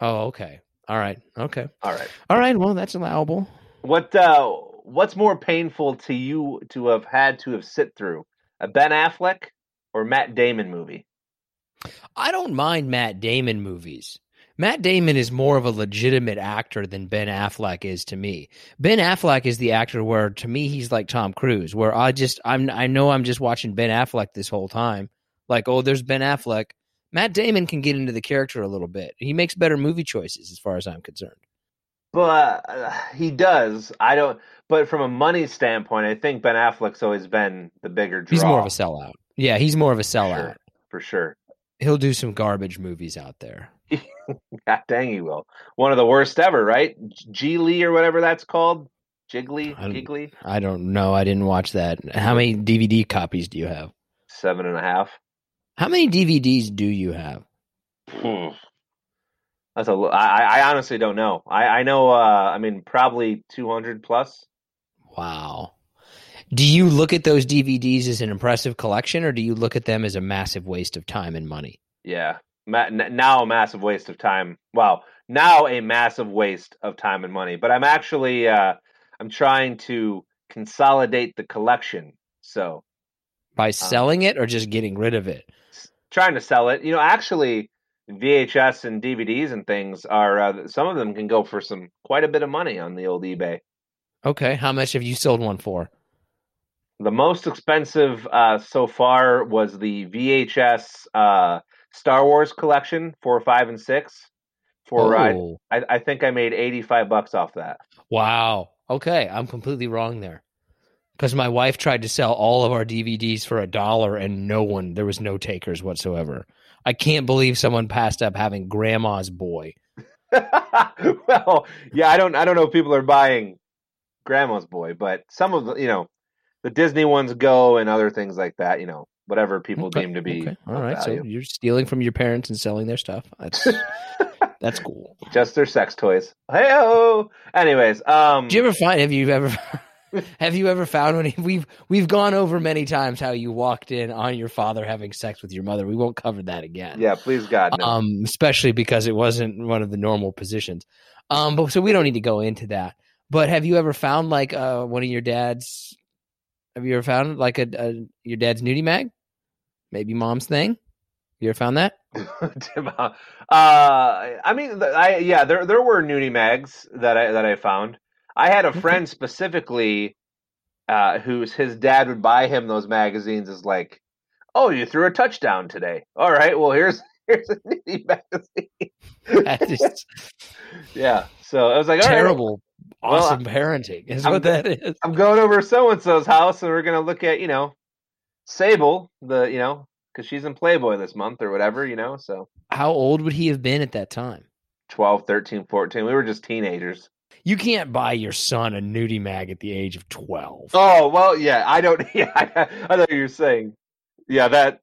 Oh, okay. All right. Okay. All right. All right. Well, that's allowable. What uh what's more painful to you to have had to have sit through? A Ben Affleck or Matt Damon movie? I don't mind Matt Damon movies. Matt Damon is more of a legitimate actor than Ben Affleck is to me. Ben Affleck is the actor where to me he's like Tom Cruise, where I just I'm I know I'm just watching Ben Affleck this whole time. Like, oh, there's Ben Affleck. Matt Damon can get into the character a little bit. He makes better movie choices as far as I'm concerned. But uh, he does. I don't but from a money standpoint, I think Ben Affleck's always been the bigger draw. He's more of a sellout. Yeah, he's more of a sellout. Sure. for sure. He'll do some garbage movies out there. God dang, he will. One of the worst ever, right? Gigli or whatever that's called. Jiggly, I Giggly, I don't know. I didn't watch that. How many DVD copies do you have? seven and a half. How many DVDs do you have? That's a. I, I honestly don't know. I I know. Uh, I mean, probably two hundred plus. Wow. Do you look at those DVDs as an impressive collection or do you look at them as a massive waste of time and money? Yeah. Ma- n- now a massive waste of time. Well, now a massive waste of time and money. But I'm actually. Uh, I'm trying to consolidate the collection. So By selling it or just getting rid of it? trying to sell it. You know, actually, VHS and DVDs and things are uh, some of them can go for some quite a bit of money on the old eBay. Okay, how much have you sold one for? The most expensive uh, so far was the VHS uh, Star Wars collection, four, five, and six. For Oh. I, I think I made eighty five bucks off that. Wow. Okay, I'm completely wrong there. Because my wife tried to sell all of our DVDs for a dollar, and no one, there was no takers whatsoever. I can't believe someone passed up having Grandma's Boy. well, yeah, I don't I don't know if people are buying Grandma's Boy, but some of the you know the Disney ones go and other things like that. You know, whatever people Okay, deem to be okay. all right. value. So you're stealing from your parents and selling their stuff. That's that's cool. just their sex toys. Hey oh. Anyways, um, Do you ever find? Have you ever? Have you ever found when we've we've gone over many times how you walked in on your father having sex with your mother? We won't cover that again. yeah, please God, no. um, especially because it wasn't one of the normal positions. Um, but so we don't need to go into that. But have you ever found like uh one of your dad's? Have you ever found like a, a your dad's nudie mag? Maybe mom's thing. You ever found that? Uh, I mean, I yeah, there there were nudie mags that I that I found. I had a friend specifically uh, whose his dad would buy him those magazines. Is like, oh, you threw a touchdown today. All right, well here's here's a nudie magazine. Is yeah, so I was like, all right, terrible, Well, awesome parenting is I'm what that is. I'm going over so and so's house, and we're gonna look at you know, Sable, the you know, because she's in Playboy this month or whatever, you know. So How old would he have been at that time? 12, 13, 14. We were just teenagers. You can't buy your son a nudie mag at the age of twelve. Oh well, yeah. I don't. Yeah, I, I know what you're saying. Yeah, that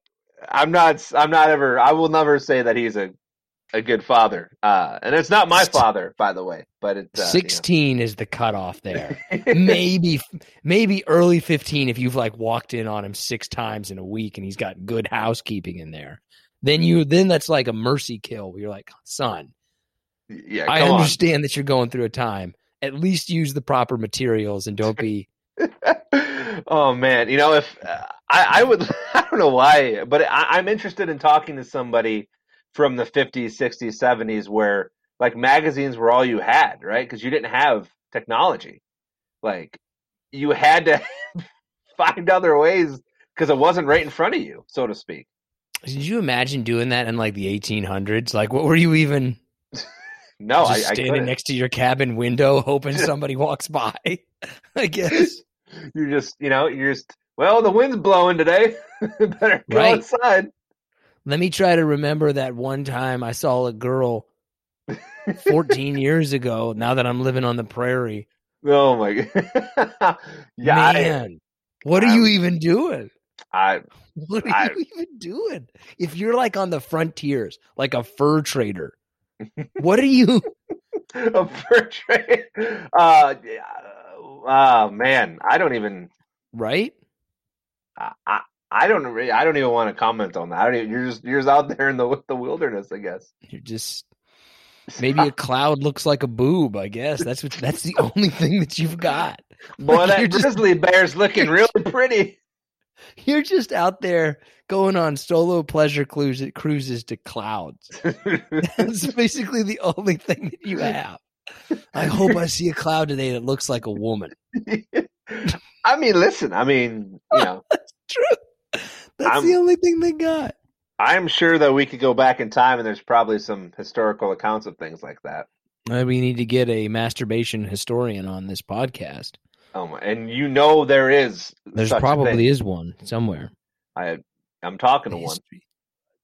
I'm not. I'm not ever. I will never say that he's a a good father. Uh, and it's not my father, by the way. But it's uh, you know. Sixteen is the cutoff there. maybe maybe early 15 if you've like walked in on him six times in a week and he's got good housekeeping in there then you then that's like a mercy kill where you're like son yeah, i come on. understand that you're going through a time at least use the proper materials and don't be oh man, you know if uh, I, I would, I don't know why, but I, I'm interested in talking to somebody from the 50s, 60s, 70s, where like magazines were all you had, right? Because you didn't have technology, like you had to find other ways because it wasn't right in front of you, so to speak. did you imagine doing that in like the 1800s like what were you even No, just I, I standing couldn't. next to your cabin window hoping somebody walks by i guess You're just, you know, you're just. Well, the wind's blowing today. Better go Right. outside. let me try to remember that one time i saw a girl 14 years ago now that i'm living on the prairie Oh my god. yeah, I- man what are you even doing I, what are I- you even doing if you're like on the frontiers like a fur trader what are you a fur trade. Uh, uh, man, I don't even. right I, I, I don't. really- I don't even want to comment on that. I don't even, you're just you're just out there in the the wilderness, I guess. you're just maybe a cloud looks like a boob i guess that's what that's the only thing that you've got Boy, You're that just- grizzly bear's looking really pretty. you're just out there going on solo pleasure cruises cruises to clouds that's basically the only thing that you have i hope i see a cloud today that looks like a woman I mean, listen. I mean, you know, That's true that's I'm- the only thing they got I'm sure that we could go back in time, and there's probably some historical accounts of things like that. We need to get a masturbation historian on this podcast. Oh my, and you know there is. There's probably is one somewhere. I I'm talking to one.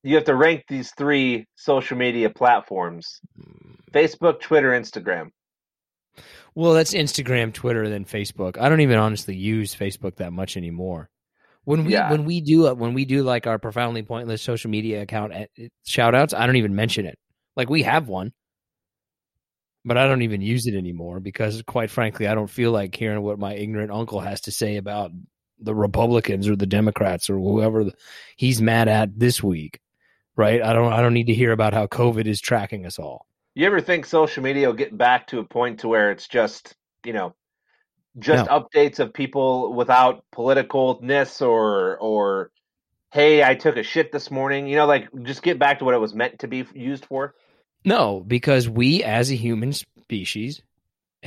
You have to rank these three social media platforms: Mm. Facebook, Twitter, Instagram. Well, that's Instagram, Twitter, then Facebook. I don't even honestly use Facebook that much anymore. When we Yeah. when we do uh, when we do like our profoundly pointless social media account at, shout outs, I don't even mention it. Like we have one, but I don't even use it anymore because, quite frankly, I don't feel like hearing what my ignorant uncle has to say about the Republicans or the Democrats or whoever the, he's mad at this week. Right? I don't. I don't need to hear about how COVID is tracking us all. You ever think social media will get back to a point to where it's just you know just updates of people without politicalness or or hey, I took a shit this morning. You know, like just get back to what it was meant to be used for. No, because we as a human species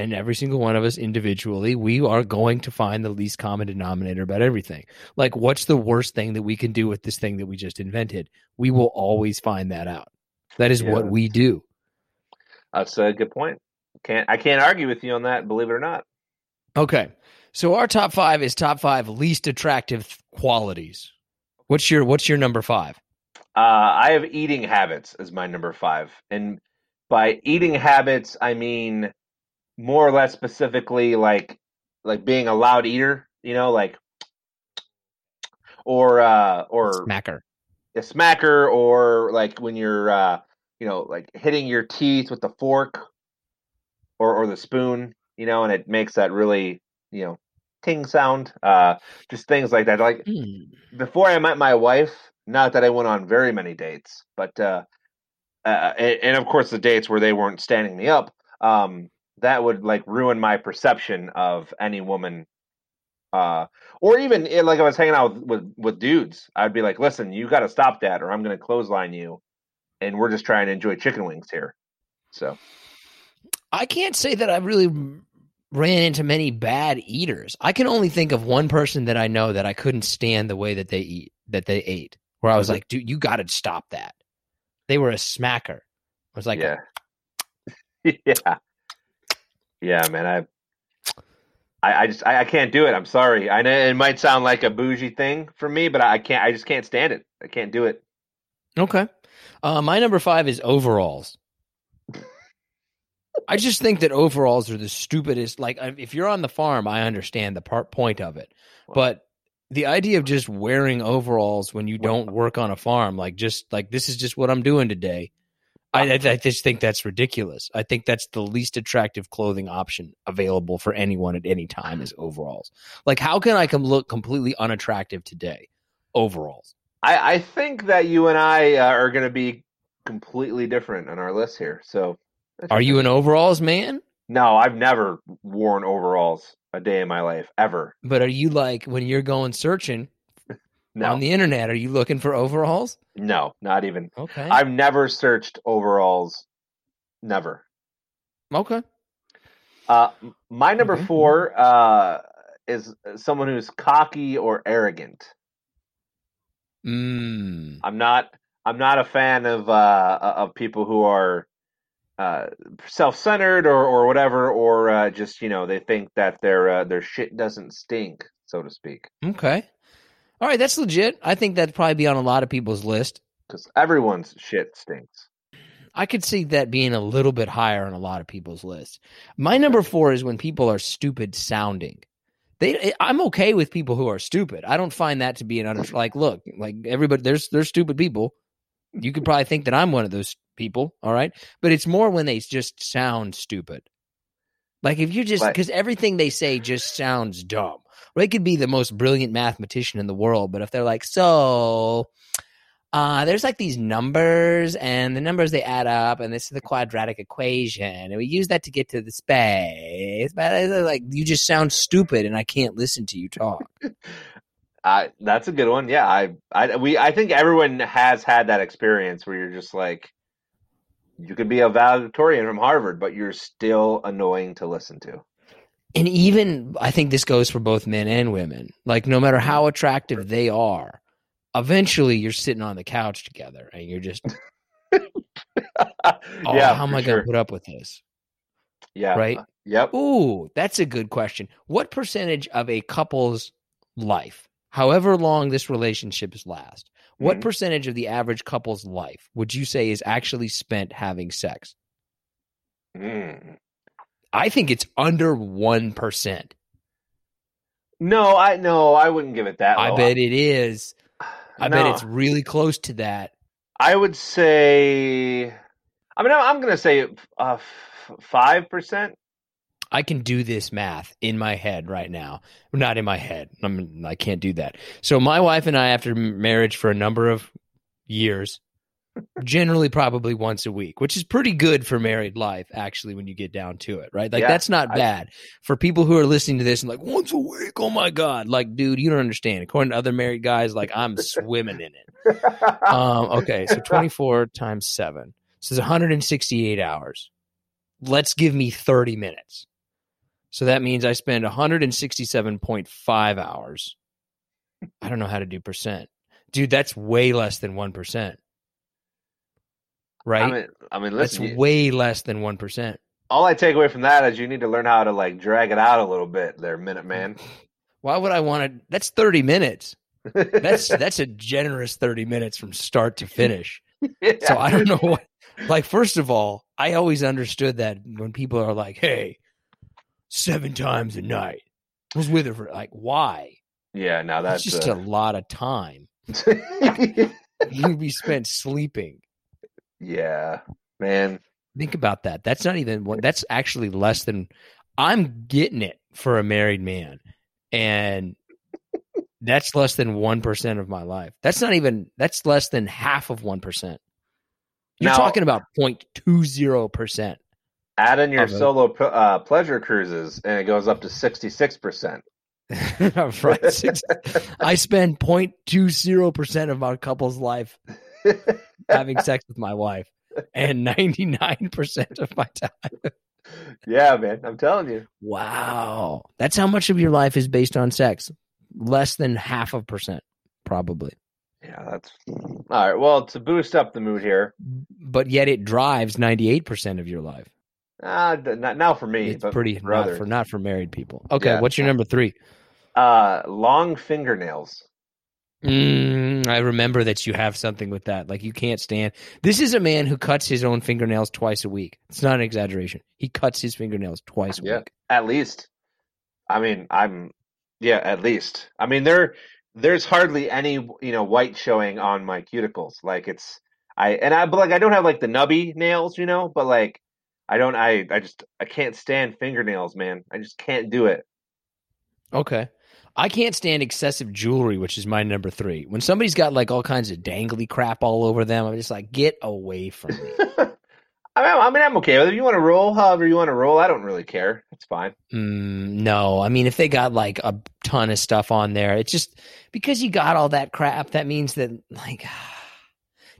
and every single one of us individually, we are going to find the least common denominator about everything. Like, what's the worst thing that we can do with this thing that we just invented? We will always find that out. That is Yeah. what we do. That's a good point. Can't I can't argue with you on that, believe it or not. Okay. So our top five is top five least attractive qualities. What's your what's your number five? Uh, I have eating habits as my number five, and by eating habits, I mean more or less specifically like like being a loud eater. You know, like or uh, or Smacker. a smacker, or like when you're uh, you know like hitting your teeth with the fork or or the spoon. You know, and it makes that really you know ting sound. Uh, just things like that. Like Hmm. before I met my wife, not that I went on very many dates, but uh, uh, and, and of course the dates where they weren't standing me up, um, that would like ruin my perception of any woman. Uh, or even eh, like I was hanging out with, with, with dudes, I'd be like, "Listen, you got to stop that, or I'm going to clothesline you." And we're just trying to enjoy chicken wings here. So I can't say that I really ran into many bad eaters. I can only think of one person that I know that I couldn't stand the way that they eat that they ate. Where I was Mhm. like, dude, you got to stop that. They were a smacker. I was like, yeah, yeah, yeah, man. I, I, I just I, I can't do it. I'm sorry. I know it might sound like a bougie thing for me, but I can't. I just can't stand it. I can't do it. Okay. Uh, my number five is overalls. I just think that overalls are the stupidest. Like, if you're on the farm, I understand the part point of it, but the idea of just wearing overalls when you don't work on a farm, like just like this is just what I'm doing today. I, I, just think that's ridiculous. I think that's the least attractive clothing option available for anyone at any time is overalls. Like, how can I come look completely unattractive today? Overalls. I, I think that you and I uh, are going to be completely different on our list here. So, Are you an overalls man? No, I've never worn overalls a day in my life ever. But are you like when you're going searching No, on the internet? Are you looking for overalls? no, not even. Okay. I've never searched overalls. Never. okay. Uh, my number Okay. four uh, is someone who's cocky or arrogant. Mm. I'm not. I'm not a fan of uh, of people who are uh, self-centered or, or whatever, or uh, just you know they think that their uh, their shit doesn't stink, so to speak. Okay. All right, that's legit. I think that'd probably be on a lot of people's list. Because everyone's shit stinks. I could see that being a little bit higher on a lot of people's list. My number four is when people are stupid sounding. They, eh, I'm okay with people who are stupid. I don't find that to be an under, like. Look, like everybody, there's there's stupid people. You could probably think that I'm one of those people. All right, but it's more when they just sound stupid. Like if you just because everything they say just sounds dumb. They could be the most brilliant mathematician in the world, but if they're like, so uh, there's like these numbers, and the numbers they add up, and this is the quadratic equation, and we use that to get to the space. But it's like you just sound stupid, and I can't listen to you talk. I that's a good one. Yeah, I, I, we, I think everyone has had that experience where you're just like, you could be a valedictorian from Harvard, but you're still annoying to listen to. And even I think this goes for both men and women. Like no matter how attractive they are, eventually you're sitting on the couch together, and you're just, oh, yeah, how am I gonna put up with this? Yeah, right? uh, Yep. Ooh, that's a good question. What percentage of a couple's life, however long this relationship is last, what percentage of the average couple's life would you say is actually spent having sex? Mm. I think it's under 1%. No, I no, I wouldn't give it that. I bet it is. I bet it's really close to that. I would say. I mean, I'm going to say uh, five percent. I can do this math in my head right now. Not in my head. I'm, I can't do that. So my wife and I, after marriage for a number of years, generally probably once a week, which is pretty good for married life, actually, when you get down to it, right? Like Yeah, that's not I- bad for people who are listening to this and like once a week. Oh my god, like dude, you don't understand. According to other married guys, like I'm swimming in it. Um, okay, so 24 times seven, so it's 168 hours. Let's give me 30 minutes. So that means I spend 167.5 hours. I don't know how to do percent. Dude, that's way less than 1%. Right? I mean, I mean, That's you- way less than one percent. all I take away from that is you need to learn how to like drag it out a little bit, there, minute man. Why would I want to? That's thirty minutes. That's that's a generous thirty minutes from start to finish. So I don't know what. Like, first of all, I always understood that when people are like, "Hey, seven times a night," I was with her for like, why? yeah, now That's that's just a uh, lot of time. You'd be spent sleeping. Yeah, man. Think about that. That's not even what. That's actually less than. I'm getting it for a married man, and that's less than one percent of my life. That's not even. That's less than half of one percent. You're Now- talking about 0.20 percent. Add in your solo uh, pleasure cruises, and it goes up to sixty six percent. right. Six, I spend 0.20 percent of my couple's life having sex with my wife, and 99 percent of my time. Yeah, man, I'm telling you. Wow. That's how much of your life is based on sex. Less than half of percent, probably. Yeah, that's all right. Well, to boost up the mood here, But yet it drives 98% of your life. uh, not now for me, It's pretty for not others. for not for married people. Okay, Yeah. what's your number 3? uh, long fingernails. Mm, I remember that you have something with that. Like you can't stand. This is a man who cuts his own fingernails twice a week. It's not an exaggeration. He cuts his fingernails twice a Yeah. week. At least, I mean, I'm yeah, at least. I mean, there there's hardly any you know white showing on my cuticles. Like it's I and I but like I don't have like the nubby nails, you know, but like I don't I I just I can't stand fingernails, man. I just can't do it. Okay. I can't stand excessive jewelry, which is my number three. When somebody's got like all kinds of dangly crap all over them, I'm just like, get away from me. I mean, I'm okay with it. If you want to roll, however you want to roll, I don't really care. It's fine. mm, no, I mean, if they got like a ton of stuff on there, it's just because you got all that crap, that means that like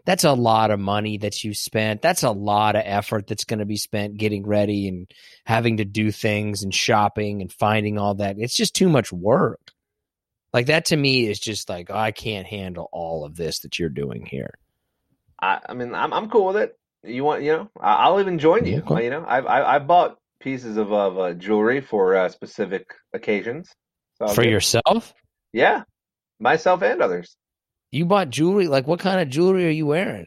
that's a lot of money that you spent. That's a lot of effort that's going to be spent getting ready and having to do things and shopping and finding all that. It's just too much work. Like that to me is just like I can't handle all of this that you're doing here. I, I mean, I'm I'm cool with it. You want, you know, I- I'll even join you. Okay. You know, I've I, I've bought pieces of of uh, jewelry for uh, specific occasions. So For get- yourself? yeah, myself and others, You bought jewelry? Like what kind of jewelry are you wearing?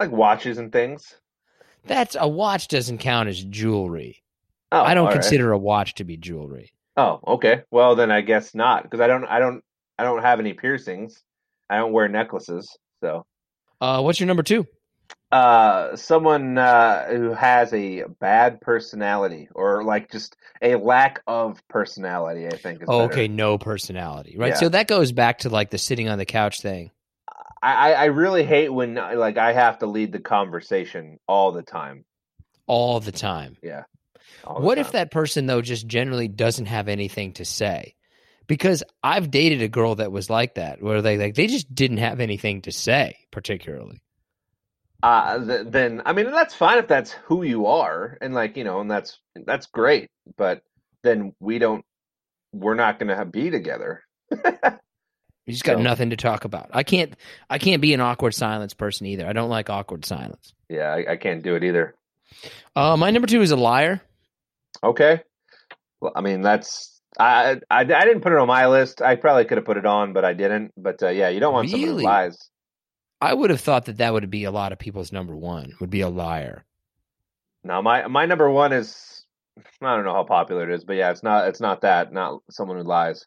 like watches and things. That's a watch doesn't count as jewelry. Oh, I don't all right. consider a watch to be jewelry. Oh, okay. Well, then I guess not because I don't I don't I don't have any piercings. I don't wear necklaces. So, Uh, what's your number two? Uh, someone uh, who has a bad personality or like just a lack of personality, I think. Oh, okay, no personality, right? Yeah. So that goes back to like the sitting on the couch thing. I, I really hate when like I have to lead the conversation all the time. all the time. Yeah. the What if that person though just generally doesn't have anything to say? Because I've dated a girl that was like that, where they like they just didn't have anything to say, particularly. Uh th- then I mean that's fine if that's who you are and like you know and that's that's great but then we don't we're not going to be together You just got So- nothing to talk about. I can't I can't be an awkward silence person either. I don't like awkward silence. yeah I, I can't do it either Uh, my number two is a liar. okay well I mean that's I, I I didn't put it on my list I probably could have put it on but I didn't but uh, yeah you don't want someone who Really? lies I would have thought that that would be a lot of people's number one. Would be a liar. now my my number one is I don't know how popular it is but yeah it's not it's not that not someone who lies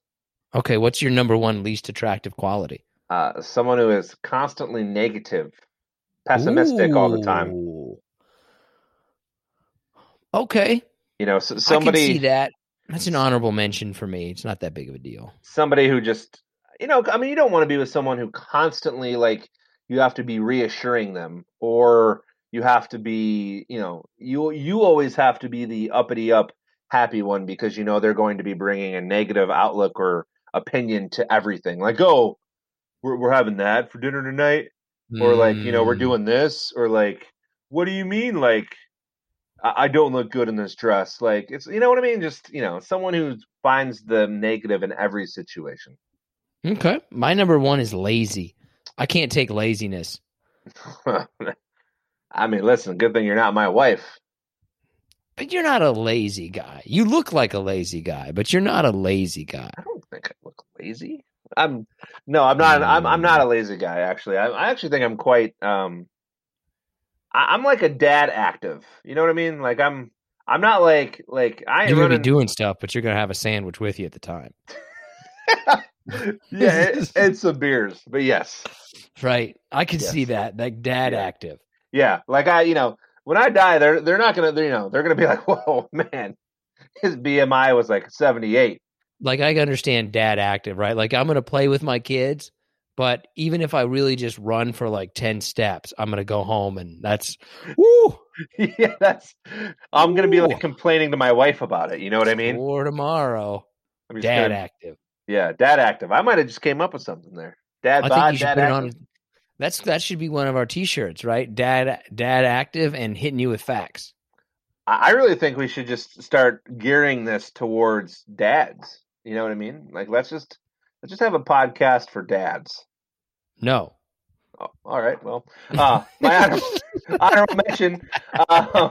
Okay, what's your number one least attractive quality? uh someone who is constantly negative pessimistic all the time Okay, you know s I can somebody see that. That's an honorable mention for me. It's not that big of a deal. somebody who just you know i mean you don't want to be with someone who constantly like you have to be reassuring them or you have to be you know you you always have to be the uppity up happy one because you know they're going to be bringing a negative outlook or opinion to everything like oh we're, we're having that for dinner tonight or like you know we're Mm. doing this or like what do you mean like I, I don't look good in this dress like it's you know what i mean just you know someone who finds the negative in every situation Okay. My number one is lazy. I can't take laziness. i mean listen good thing you're not my wife But you're not a lazy guy. You look like a lazy guy, but you're not a lazy guy. i don't think i look lazy i'm no i'm not i'm, I'm not a lazy guy actually I, I actually think i'm quite um I, i'm like a dad active you know what i mean like i'm i'm not like like i You're gonna running be doing stuff, but you're gonna have a sandwich with you at the time. yeah it, it's some beers but yes Right. I can Yes. see that. Like dad Yeah. active. Yeah, like I, you know, when I die, they're they're not gonna, you know, they're gonna be like, whoa, man, his BMI was like seventy eight. Like I understand dad active, right? Like I'm gonna play with my kids, but even if I really just run for like ten steps, I'm gonna go home and that's woo yeah, that's. I'm gonna be like complaining to my wife about it. You know what I mean? Or tomorrow. Dad gonna- active. Yeah, dad active. I might have just came up with something there. Dad I bod, think you should dad put it on. That's that should be one of our T-shirts, right? Dad, dad active, and hitting you with facts. I really think we should just start gearing this towards dads. You know what I mean? Like, let's just let's just have a podcast for dads. No, Oh, all right. Well, uh, my honor, honorable mention. Uh,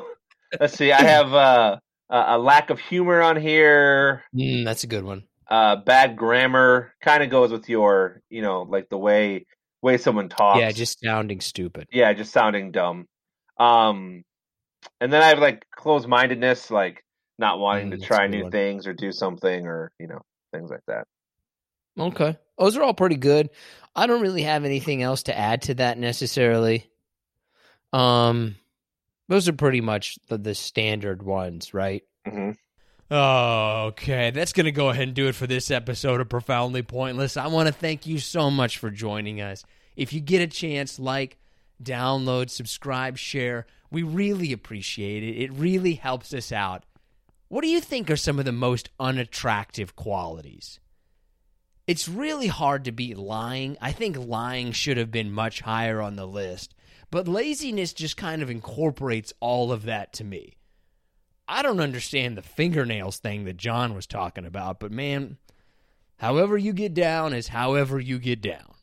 let's see. I have uh, a a lack of humor on here. Mm, that's a good one. Uh, bad grammar kind of goes with your, you know, like the way way someone talks. Yeah, just sounding stupid. yeah, just sounding dumb. Um, and then I have like closed mindedness, like not wanting Mm, to try new one. things or do something or you know things like that. Okay, those are all pretty good. I don't really have anything else to add to that necessarily. Um, those are pretty much the, the standard ones, right? Hmm Okay, that's going to go ahead and do it for this episode of Profoundly Pointless. I want to thank you so much for joining us. If you get a chance, like, download, subscribe, share. We really appreciate it. It really helps us out. What do you think are some of the most unattractive qualities? It's really hard to beat lying. I think lying should have been much higher on the list, but laziness just kind of incorporates all of that to me. I don't understand the fingernails thing that John was talking about, but man, however you get down is however you get down.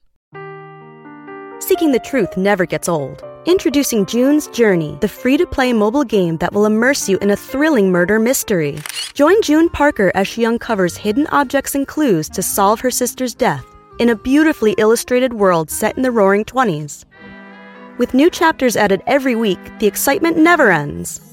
Seeking the truth never gets old. Introducing June's Journey, the free to play mobile game that will immerse you in a thrilling murder mystery. Join June Parker as she uncovers hidden objects and clues to solve her sister's death in a beautifully illustrated world set in the roaring 20s. With new chapters added every week, the excitement never ends.